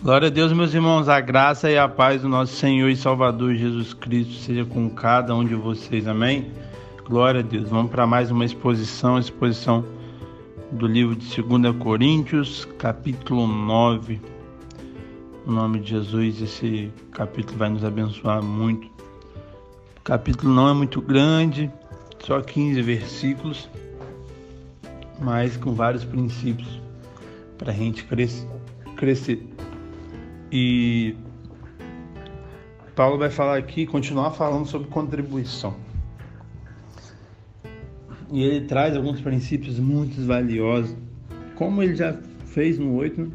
Glória a Deus, meus irmãos, a graça e a paz do nosso Senhor e Salvador Jesus Cristo seja com cada um de vocês, amém? Glória a Deus. Vamos para mais uma exposição, exposição do livro de 2 Coríntios, capítulo 9. No nome de Jesus, esse capítulo vai nos abençoar muito. O capítulo não é muito grande, só 15 versículos, mas com vários princípios para a gente crescer. E Paulo vai falar aqui, continuar falando sobre contribuição. E ele traz alguns princípios muito valiosos, como ele já fez no 8, né?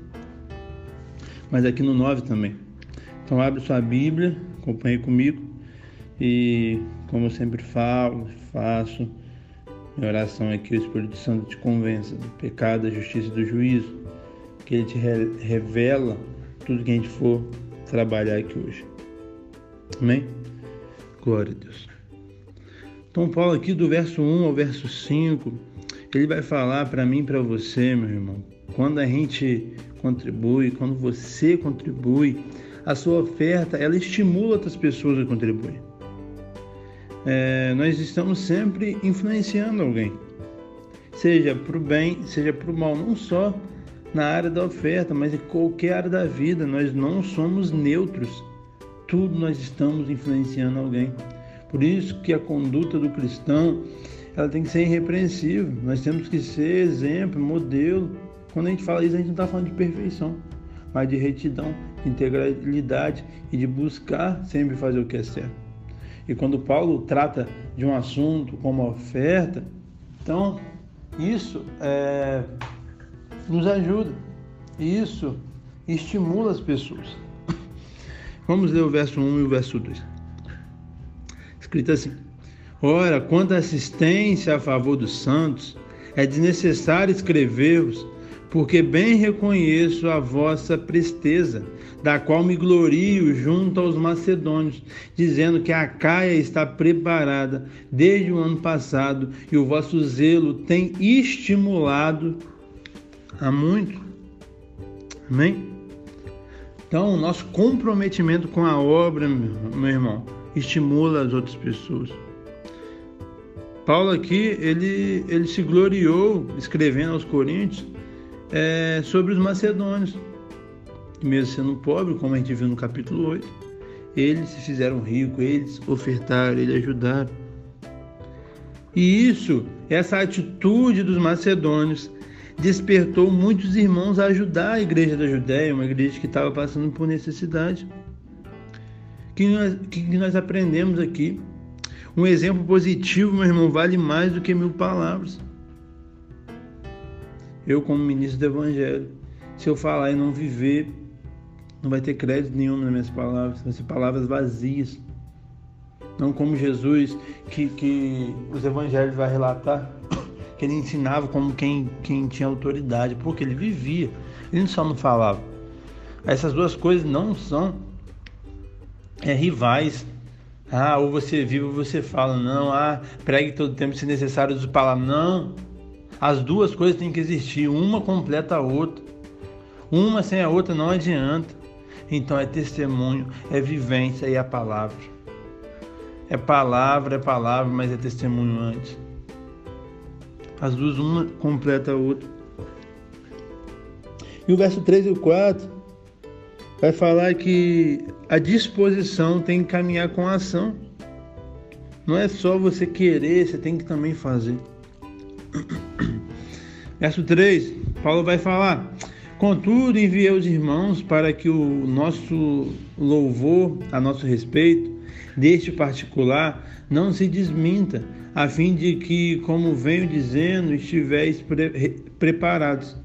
mas aqui no 9 também. Então abre sua Bíblia, acompanhe comigo e como eu sempre falo, faço, minha oração é que o Espírito Santo te convença do pecado, da justiça e do juízo, que ele te revela tudo que a gente for trabalhar aqui hoje. Amém? Glória a Deus. Então, Paulo, aqui do verso 1 ao verso 5, ele vai falar para mim e para você, meu irmão, quando a gente contribui, quando você contribui, a sua oferta ela estimula outras pessoas a contribuir. É, nós estamos sempre influenciando alguém, seja para o bem, seja para o mal, não só na área da oferta, mas em qualquer área da vida. Nós não somos neutros. Tudo nós estamos influenciando alguém. Por isso que a conduta do cristão ela tem que ser irrepreensível. Nós temos que ser exemplo, modelo. Quando a gente fala isso, a gente não está falando de perfeição, mas de retidão, de integralidade e de buscar sempre fazer o que é certo. E quando Paulo trata de um assunto como oferta, então isso é nos ajuda. E isso estimula as pessoas. Vamos ler o verso 1 e o verso 2. Escrito assim: Ora, quanto à assistência a favor dos santos, é desnecessário escrever-vos, porque bem reconheço a vossa presteza, da qual me glorio junto aos macedônios, dizendo que a Caia está preparada desde o ano passado e o vosso zelo tem estimulado há muito. Amém? Então, o nosso comprometimento com a obra, meu irmão, estimula as outras pessoas. Paulo aqui, ele, ele se gloriou escrevendo aos Coríntios é, sobre os macedônios. Mesmo sendo pobre, como a gente viu no capítulo 8, eles se fizeram ricos, eles ofertaram, eles ajudaram. E isso, essa atitude dos macedônios, despertou muitos irmãos a ajudar a igreja da Judéia, uma igreja que estava passando por necessidade. Que nós, que nós aprendemos aqui? Um exemplo positivo, meu irmão, vale mais do que mil palavras. Eu, como ministro do Evangelho, se eu falar e não viver, não vai ter crédito nenhum nas minhas palavras, vão ser palavras vazias. Não como Jesus, que, que os evangelhos vai relatar que ele ensinava como quem, quem tinha autoridade, porque ele vivia, ele só não falava. Essas duas coisas não são é, rivais. Ah, ou você vive ou você fala. Não, ah, pregue todo tempo se necessário de palavras. Não. As duas coisas têm que existir, uma completa a outra. Uma sem a outra não adianta. Então é testemunho, é vivência e é a palavra. É palavra, é palavra, mas é testemunho antes. As duas, uma completa a outra. E o verso 3 e o 4 vai falar que a disposição tem que caminhar com a ação. Não é só você querer, você tem que também fazer. Verso 3, Paulo vai falar: Contudo, enviei os irmãos para que o nosso louvor a nosso respeito, deste particular, não se desminta, a fim de que, como venho dizendo, estivéis pre preparados,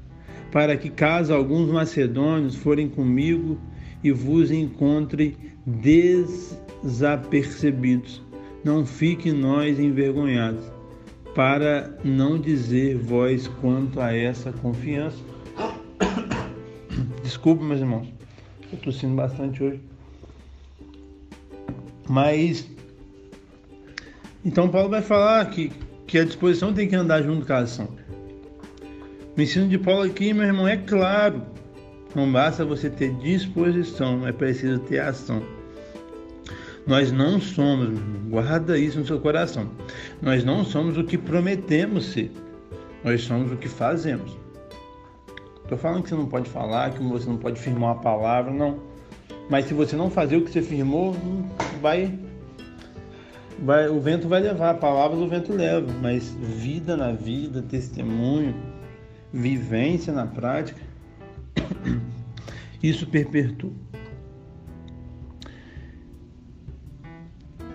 para que, caso alguns macedônios forem comigo e vos encontrem desapercebidos, não fiquem nós envergonhados, para não dizer vós quanto a essa confiança. Desculpe, meus irmãos, estou tossindo bastante hoje. Mas então Paulo vai falar que, que a disposição tem que andar junto com a ação. O ensino de Paulo aqui, meu irmão, é claro. Não basta você ter disposição, é preciso ter ação. Nós não somos, guarda isso no seu coração. Nós não somos o que prometemos ser. Nós somos o que fazemos. Estou falando que você não pode falar, que você não pode firmar uma palavra, não. Mas se você não fazer o que você firmou, vai, vai o vento vai levar, palavras o vento leva, mas vida na vida, testemunho, vivência na prática, isso perpetua.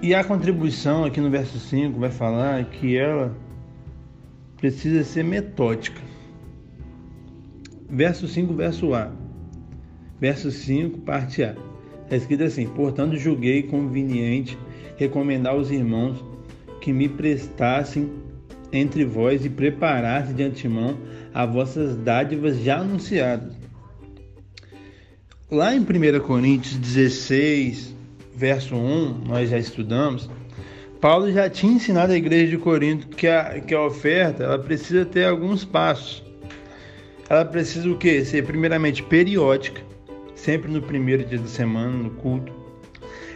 E a contribuição aqui no verso 5 vai falar que ela precisa ser metódica. Verso 5, verso A. Verso 5, parte A. Está escrito assim: Portanto, julguei conveniente recomendar aos irmãos que me prestassem entre vós e preparassem de antemão as vossas dádivas já anunciadas. Lá em 1 Coríntios 16, verso 1, nós já estudamos, Paulo já tinha ensinado à igreja de Corinto que a, que a oferta ela precisa ter alguns passos. Ela precisa o quê? Ser primeiramente periódica, sempre no primeiro dia da semana, no culto.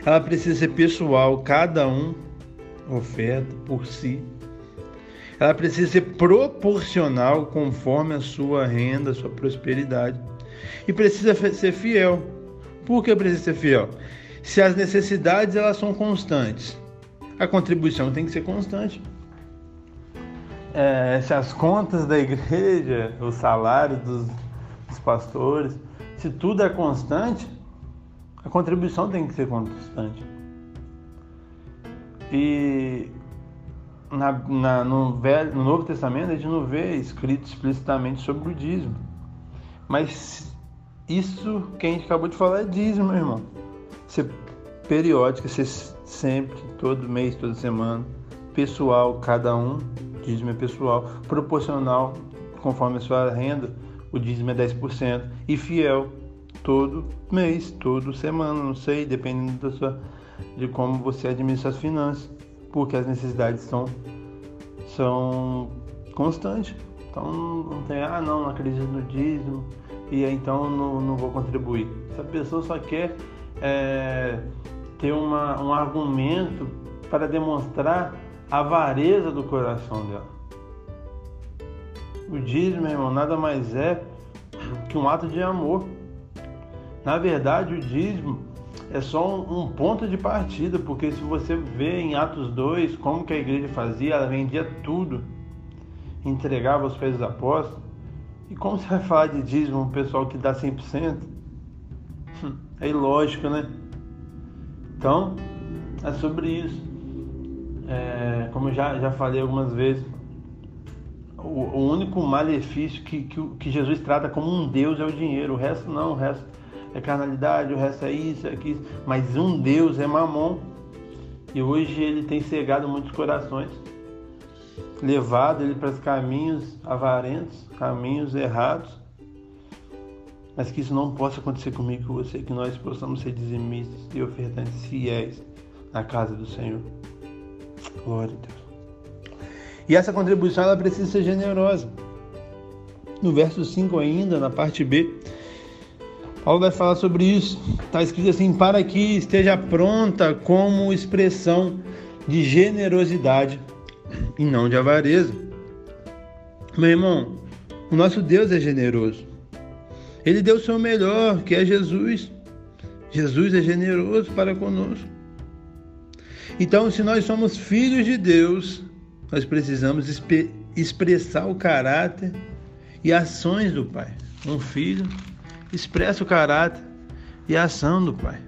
Ela precisa ser pessoal, cada um oferta por si. Ela precisa ser proporcional conforme a sua renda, a sua prosperidade. E precisa ser fiel. Por que precisa ser fiel? se as necessidades elas são constantes, a contribuição tem que ser constante. É, se as contas da igreja, o salário dos, dos pastores, se tudo é constante, a contribuição tem que ser constante. E na, na, no, Velho, no Novo Testamento a gente não vê escrito explicitamente sobre o dízimo. Mas isso que a gente acabou de falar é dízimo, meu irmão ser periódica, ser sempre, todo mês, toda semana, pessoal, cada um, dízimo é pessoal, proporcional, conforme a sua renda, o dízimo é 10%, e fiel, todo mês, toda semana, não sei, dependendo da sua, de como você administra as finanças, porque as necessidades são, são constantes. Então não tem, ah não, não acredito no dízimo, e então não, não vou contribuir. Essa pessoa só quer é, ter uma, um argumento para demonstrar a avareza do coração dela. O dízimo, meu irmão, nada mais é que um ato de amor. Na verdade, o dízimo é só um, ponto de partida, porque se você vê em Atos 2 como que a igreja fazia, ela vendia tudo, entregava aos pés dos apóstolos. E como você vai falar de dízimo, um pessoal que dá 100%? É ilógico, né? Então, é sobre isso. É, como eu já, já falei algumas vezes, o, o único malefício que, que, que, Jesus trata como um Deus é o dinheiro. O resto não, o resto é carnalidade, o resto é isso, é aquilo. Mas um Deus é mamon. E hoje ele tem cegado muitos corações, levado ele para os caminhos avarentos, caminhos errados mas que isso não possa acontecer comigo e com você, que nós possamos ser dizimistas e ofertantes fiéis na casa do Senhor. Glória a Deus. E essa contribuição ela precisa ser generosa. No verso 5 ainda, na parte B, Paulo vai falar sobre isso. Está escrito assim: para que esteja pronta como expressão de generosidade e não de avareza. Meu irmão, o nosso Deus é generoso. Ele deu o seu melhor, que é Jesus. Jesus é generoso para conosco. Então, se nós somos filhos de Deus, nós precisamos expressar o caráter e ações do Pai. Um filho expressa o caráter e a ação do Pai.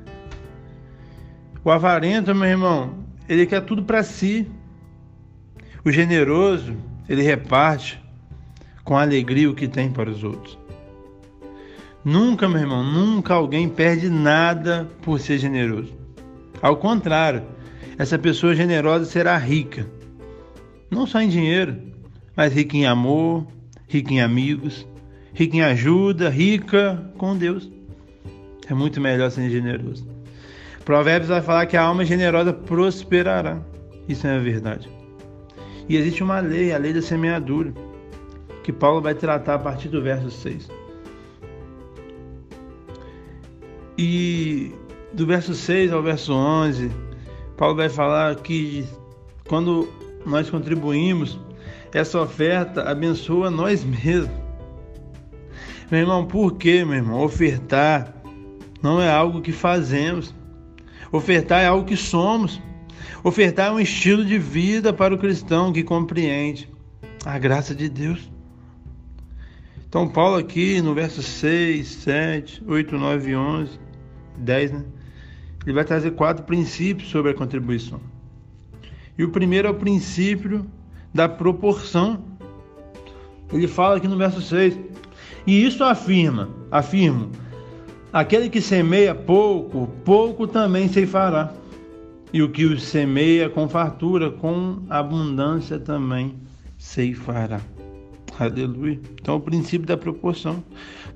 O avarento, meu irmão, ele quer tudo para si. O generoso, ele reparte com alegria o que tem para os outros. Nunca, meu irmão, nunca alguém perde nada por ser generoso. Ao contrário, essa pessoa generosa será rica. Não só em dinheiro, mas rica em amor, rica em amigos, rica em ajuda, rica com Deus. É muito melhor ser generoso. Provérbios vai falar que a alma generosa prosperará. Isso é a verdade. E existe uma lei, a lei da semeadura, que Paulo vai tratar a partir do verso 6. E do verso 6 ao verso 11, Paulo vai falar que quando nós contribuímos, essa oferta abençoa nós mesmos. Meu irmão, por quê, meu irmão? Ofertar não é algo que fazemos. Ofertar é algo que somos. Ofertar é um estilo de vida para o cristão que compreende a graça de Deus. Então, Paulo aqui no verso 6, 7, 8, 9, 11, 10, né? Ele vai trazer quatro princípios sobre a contribuição. E o primeiro é o princípio da proporção. Ele fala aqui no verso 6. E isso afirma, afirmo, aquele que semeia pouco, pouco também ceifará. E o que o semeia com fartura, com abundância também ceifará. Aleluia. Então, o princípio da proporção.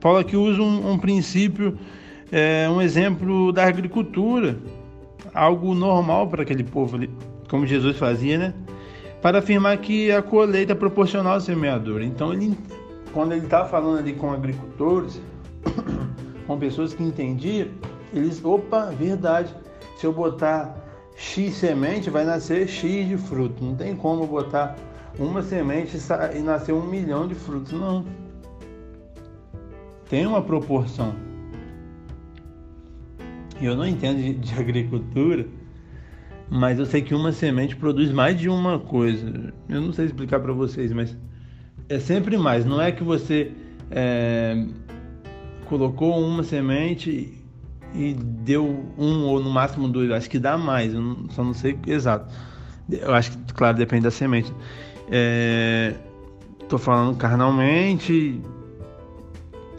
Paulo aqui usa um, um princípio, é, um exemplo da agricultura, algo normal para aquele povo ali como Jesus fazia, né? Para afirmar que a colheita é proporcional ao semeador. Então, ele, quando ele está falando ali com agricultores, com pessoas que entendiam, eles, opa, verdade, se eu botar X semente, vai nascer X de fruto. Não tem como botar uma semente e nascer um milhão de frutos, não. Tem uma proporção. Eu não entendo de, de agricultura, mas eu sei que uma semente produz mais de uma coisa. Eu não sei explicar para vocês, mas é sempre mais. Não é que você é, colocou uma semente e deu um ou no máximo dois. Acho que dá mais, eu não, só não sei exato. Eu acho que, claro, depende da semente. É, falando carnalmente,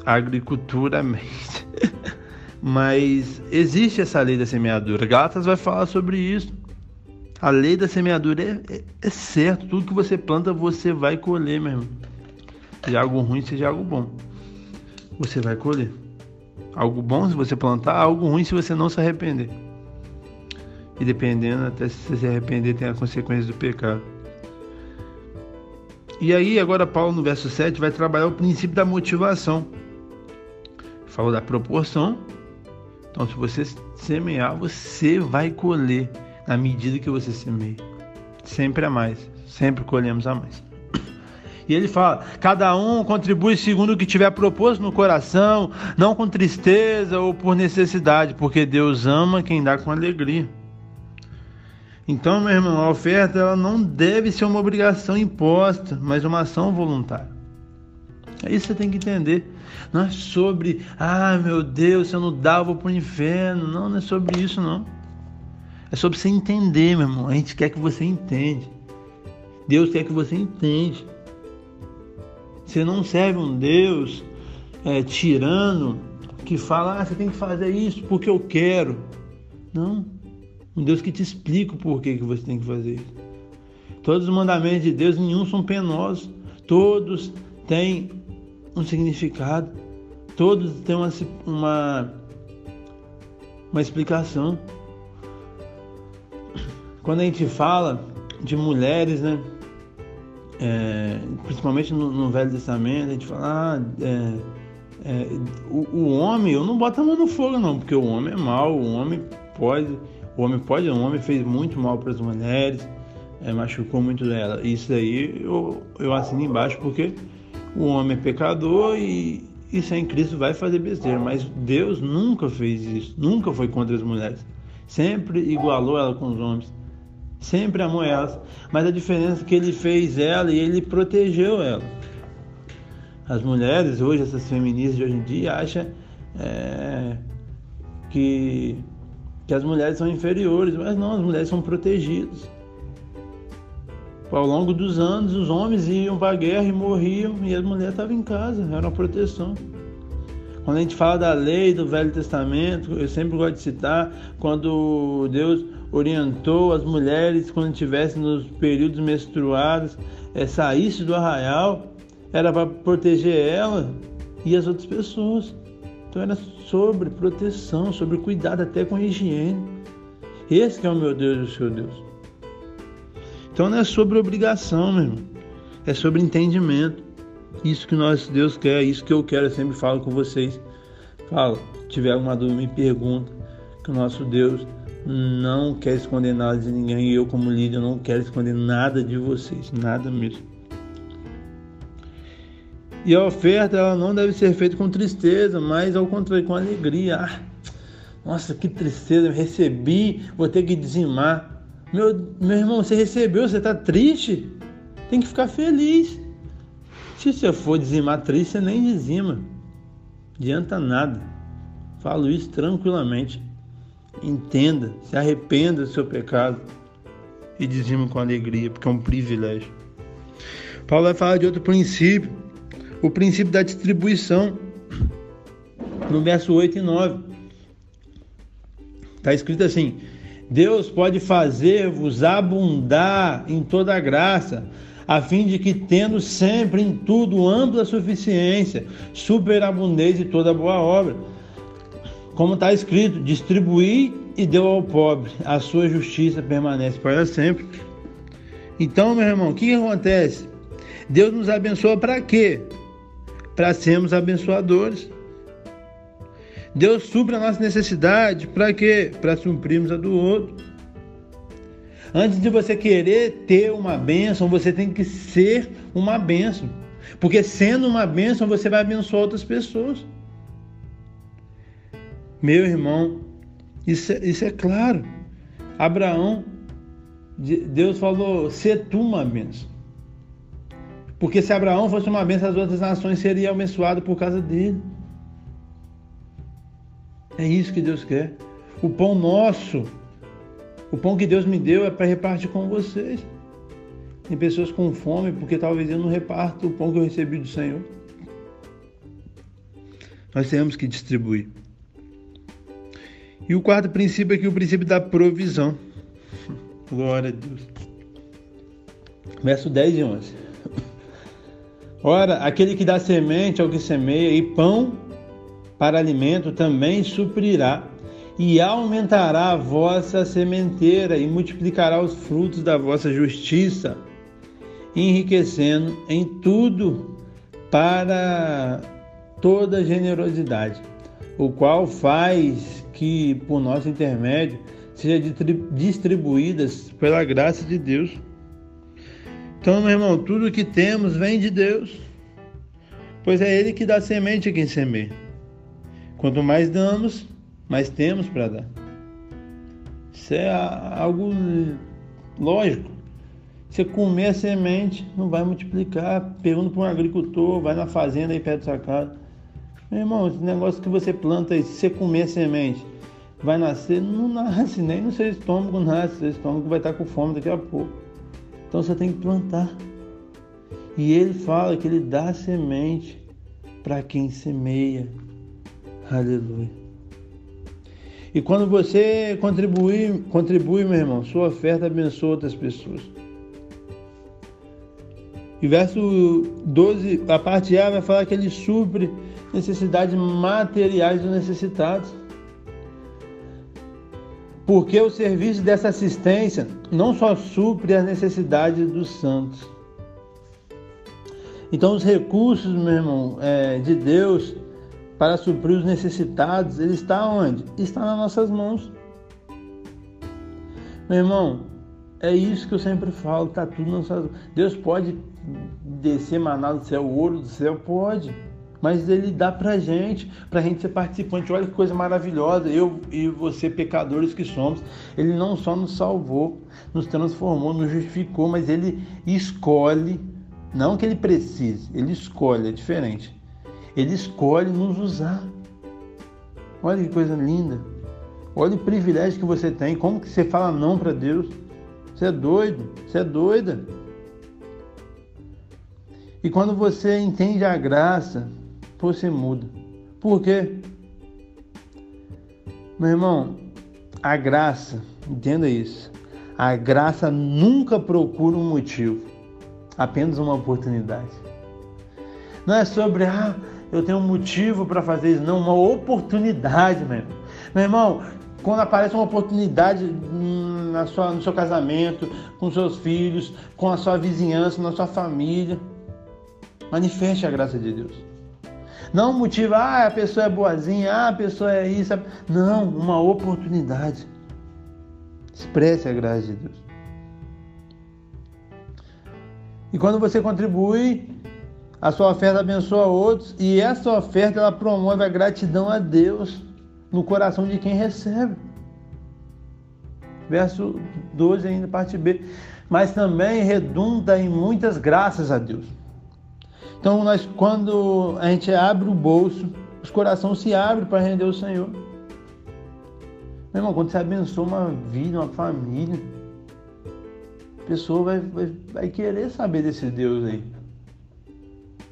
agriculturamente. Mas existe essa lei da semeadura. Gatas vai falar sobre isso. A lei da semeadura é, é, é, certo. Tudo que você planta, você vai colher, meu irmão. Seja algo ruim, seja algo bom. Você vai colher. Algo bom se você plantar, algo ruim se você não se arrepender. E dependendo, até se você se arrepender, tem a consequência do pecado. E aí, agora Paulo no verso 7 vai trabalhar o princípio da motivação. Falou da proporção, então, se você semear, você vai colher na medida que você semeia. Sempre a mais. Sempre colhemos a mais. E ele fala: cada um contribui segundo o que tiver proposto no coração, não com tristeza ou por necessidade, porque Deus ama quem dá com alegria. Então, meu irmão, a oferta ela não deve ser uma obrigação imposta, mas uma ação voluntária. É isso você tem que entender. Não é sobre, ah, meu Deus, se eu não eu vou pro inferno. Não, não é sobre isso, não. É sobre você entender, meu irmão. A gente quer que você entende. Deus quer que você entende. Você não serve um Deus é, tirano que fala, ah, você tem que fazer isso porque eu quero. Não. Um Deus que te explica o porquê que você tem que fazer isso. Todos os mandamentos de Deus, nenhum são penosos. Todos têm um significado, todos têm uma, uma, uma explicação. Quando a gente fala de mulheres, né? É, principalmente no, no, Velho Testamento, a gente fala, ah, é, é, o, o, homem, eu não boto a mão no fogo não, porque o homem é mau, o homem pode, o homem pode, o homem fez muito mal para as mulheres, é, machucou muito ela. Isso aí eu, eu assino embaixo porque o homem é pecador e, e sem Cristo vai fazer besteira. Mas Deus nunca fez isso, nunca foi contra as mulheres. Sempre igualou ela com os homens. Sempre amou elas. Mas a diferença é que ele fez ela e ele protegeu ela. As mulheres hoje, essas feministas de hoje em dia, acham é, que, que as mulheres são inferiores, mas não, as mulheres são protegidas. Ao longo dos anos, os homens iam para a guerra e morriam, e as mulheres estavam em casa, era uma proteção. Quando a gente fala da lei do Velho Testamento, eu sempre gosto de citar quando Deus orientou as mulheres quando estivessem nos períodos menstruados, é, saísse do arraial, era para proteger ela e as outras pessoas. Então era sobre proteção, sobre cuidado até com higiene. Esse é o meu Deus e o seu Deus. Então não é sobre obrigação, meu irmão. É sobre entendimento. Isso que nós, Deus quer, isso que eu quero, eu sempre falo com vocês. Fala, se tiver alguma dúvida, me pergunta, que o nosso Deus não quer esconder nada de ninguém e eu, como líder, não quero esconder nada de vocês, nada mesmo. E a oferta ela não deve ser feita com tristeza, mas ao contrário, com alegria. Ah, nossa, que tristeza, recebi, vou ter que dizimar. Meu, meu irmão, você recebeu, você está triste? Tem que ficar feliz. Se você for dizimar triste, você nem dizima. Adianta nada. Falo isso tranquilamente. Entenda, se arrependa do seu pecado e dizima com alegria, porque é um privilégio. Paulo vai falar de outro princípio, o princípio da distribuição, no verso 8 e 9. Está escrito assim: Deus pode fazer-vos abundar em toda graça, a fim de que, tendo sempre em tudo ampla suficiência, superabundez de toda boa obra como está escrito, distribuir e deu ao pobre, a sua justiça permanece para sempre. Então, meu irmão, o que, acontece? Deus nos abençoa para quê? Para sermos abençoadores. Deus supra a nossa necessidade para quê? Para suprirmos a do outro. Antes de você querer ter uma bênção, você tem que ser uma bênção. Porque sendo uma bênção, você vai abençoar outras pessoas. Meu irmão, isso, é, isso é claro. Abraão, Deus falou: se tu uma bênção. Porque se Abraão fosse uma bênção, as outras nações seriam abençoadas por causa dele. É isso que Deus quer. O pão nosso, o pão que Deus me deu é para repartir com vocês. Tem pessoas com fome porque talvez eu não reparto o pão que eu recebi do Senhor. Nós temos que distribuir. E o quarto princípio é que o princípio da provisão. Glória a Deus. Verso 10 e 11. Ora, aquele que dá semente ao que semeia e pão para alimento também suprirá e aumentará a vossa sementeira e multiplicará os frutos da vossa justiça, enriquecendo em tudo para toda generosidade, o qual faz que, por nosso intermédio, sejam distribuídas pela graça de Deus. Então, meu irmão, tudo que temos vem de Deus, pois é Ele que dá semente a quem semeia. Quanto mais damos, mais temos para dar. Isso é algo lógico. Você comer a semente, não vai multiplicar. Pergunta para um agricultor, vai na fazenda perto da sua casa. Meu irmão, esse negócio que você planta aí, se você comer semente, vai nascer, não nasce, nem no seu estômago nasce, seu estômago vai estar com fome daqui a pouco. Então você tem que plantar. E ele fala que ele dá semente para quem semeia. Aleluia. E quando você contribui, contribui, meu irmão, sua oferta abençoa outras pessoas. E verso 12, a parte A vai falar que ele supre necessidades materiais dos necessitados. Porque o serviço dessa assistência não só supre as necessidades dos santos. Então, os recursos, meu irmão, é, de Deus para suprir os necessitados, ele está onde? Está nas nossas mãos. Meu irmão, é isso que eu sempre falo, está tudo nas nossas Deus pode descer maná do céu, ouro do céu, pode mas ele dá pra gente, pra gente ser participante. Olha que coisa maravilhosa, eu e você, pecadores que somos, ele não só nos salvou, nos transformou, nos justificou, mas ele escolhe, não que ele precise, ele escolhe, é diferente. Ele escolhe nos usar. Olha que coisa linda. Olha o privilégio que você tem. Como que você fala não para Deus? Você é doido, você é doida. E quando você entende a graça, você muda. Por quê? Meu irmão, a graça, entenda isso. A graça nunca procura um motivo, apenas uma oportunidade. Não é sobre, ah, eu tenho um motivo para fazer isso, não, uma oportunidade, meu irmão. Meu irmão, quando aparece uma oportunidade na sua, no seu casamento, com seus filhos, com a sua vizinhança, na sua família, manifeste a graça de Deus. Não motiva, ah, a pessoa é boazinha, ah, a pessoa é isso. Não, uma oportunidade. Expresse a graça de Deus. E quando você contribui, a sua oferta abençoa outros e essa oferta ela promove a gratidão a Deus no coração de quem recebe. Verso 12 ainda, parte B. Mas também redunda em muitas graças a Deus. Então, nós, quando a gente abre o bolso, os corações se abrem para render o Senhor. Meu irmão, quando você abençoa uma vida, uma família, a pessoa vai, vai, vai querer saber desse Deus aí.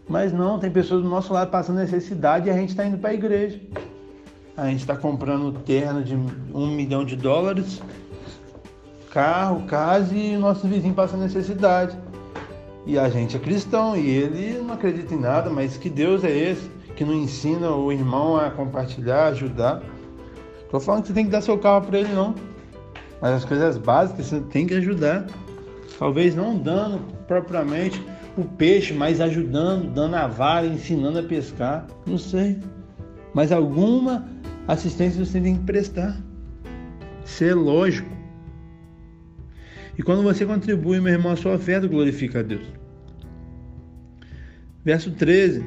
Mas não, tem pessoas do nosso lado passando necessidade e a gente está indo para a igreja. A gente está comprando terno de um milhão de dólares, carro, casa e o nosso vizinho passa necessidade. E a gente é cristão e ele não acredita em nada, mas que Deus é esse que não ensina o irmão a compartilhar, ajudar? Estou falando que você tem que dar seu carro para ele, não. Mas as coisas básicas você tem que ajudar. Talvez não dando propriamente o peixe, mas ajudando, dando a vara, ensinando a pescar. Não sei. Mas alguma assistência você tem que prestar. Isso é lógico. E quando você contribui, meu irmão, a sua oferta glorifica a Deus. Verso 13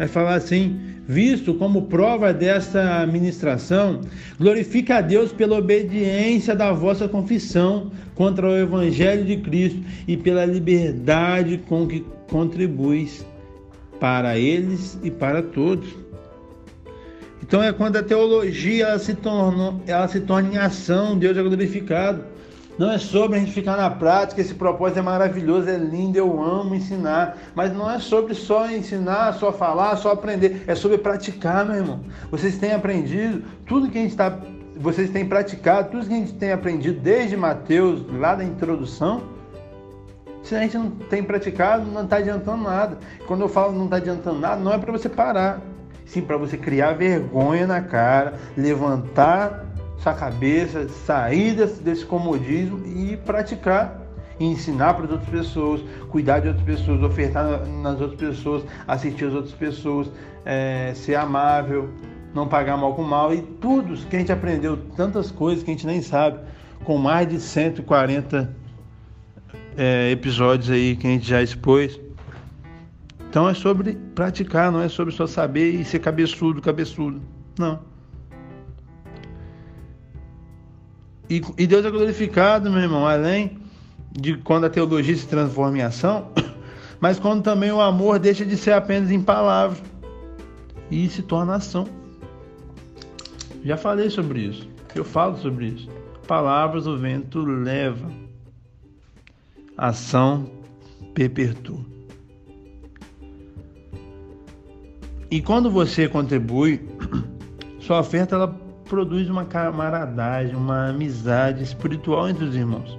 vai falar assim: visto como prova dessa ministração, glorifica a Deus pela obediência da vossa confissão contra o Evangelho de Cristo e pela liberdade com que contribuis para eles e para todos. Então é quando a teologia ela se torna, ela se torna em ação, Deus é glorificado. Não é sobre a gente ficar na prática, esse propósito é maravilhoso, é lindo, eu amo ensinar. Mas não é sobre só ensinar, só falar, só aprender. É sobre praticar, meu irmão. Vocês têm aprendido tudo que a gente está. Vocês têm praticado, tudo que a gente tem aprendido desde Mateus, lá da introdução. Se a gente não tem praticado, não está adiantando nada. Quando eu falo não está adiantando nada, não é para você parar. Sim, para você criar vergonha na cara, levantar sua cabeça, sair desse, desse comodismo e praticar e ensinar para as outras pessoas, cuidar de outras pessoas, ofertar nas outras pessoas, assistir as outras pessoas, é, ser amável, não pagar mal com mal e tudo que a gente aprendeu, tantas coisas que a gente nem sabe, com mais de 140 é, episódios aí que a gente já expôs. Então é sobre praticar, não é sobre só saber e ser cabeçudo, cabeçudo. Não. E, e Deus é glorificado, meu irmão, além de quando a teologia se transforma em ação, mas quando também o amor deixa de ser apenas em palavras e se torna ação. Já falei sobre isso. Eu falo sobre isso. Palavras o vento leva. Ação perpetua. E quando você contribui, sua oferta ela produz uma camaradagem, uma amizade espiritual entre os irmãos.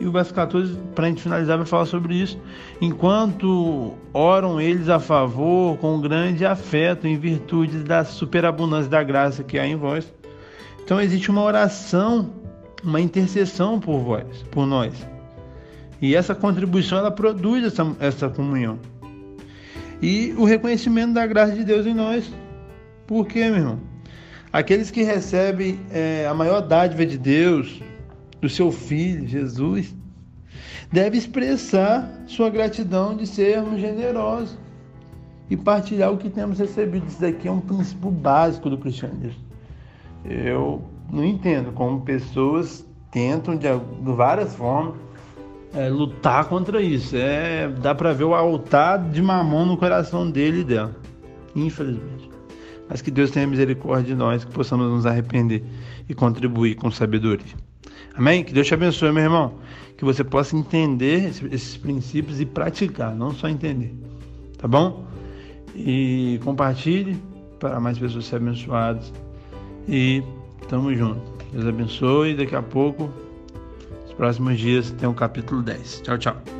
E o verso 14, para a gente finalizar, vai falar sobre isso. Enquanto oram eles a favor, com grande afeto, em virtude da superabundância da graça que há em vós. Então existe uma oração, uma intercessão por vós, por nós. E essa contribuição ela produz essa, essa comunhão. E o reconhecimento da graça de Deus em nós. Por quê, meu irmão? Aqueles que recebem é, a maior dádiva de Deus, do seu Filho, Jesus, deve expressar sua gratidão de sermos generosos e partilhar o que temos recebido. Isso daqui é um princípio básico do cristianismo. Eu não entendo como pessoas tentam de, várias formas é, lutar contra isso. É, dá para ver o altar de mamão no coração dele e dela. Infelizmente mas que Deus tenha misericórdia de nós, que possamos nos arrepender e contribuir com sabedoria. Amém? Que Deus te abençoe, meu irmão. Que você possa entender esses princípios e praticar, não só entender. Tá bom? E compartilhe para mais pessoas serem abençoadas. E tamo junto. Deus abençoe. Daqui a pouco, nos próximos dias, tem o capítulo 10. Tchau, tchau.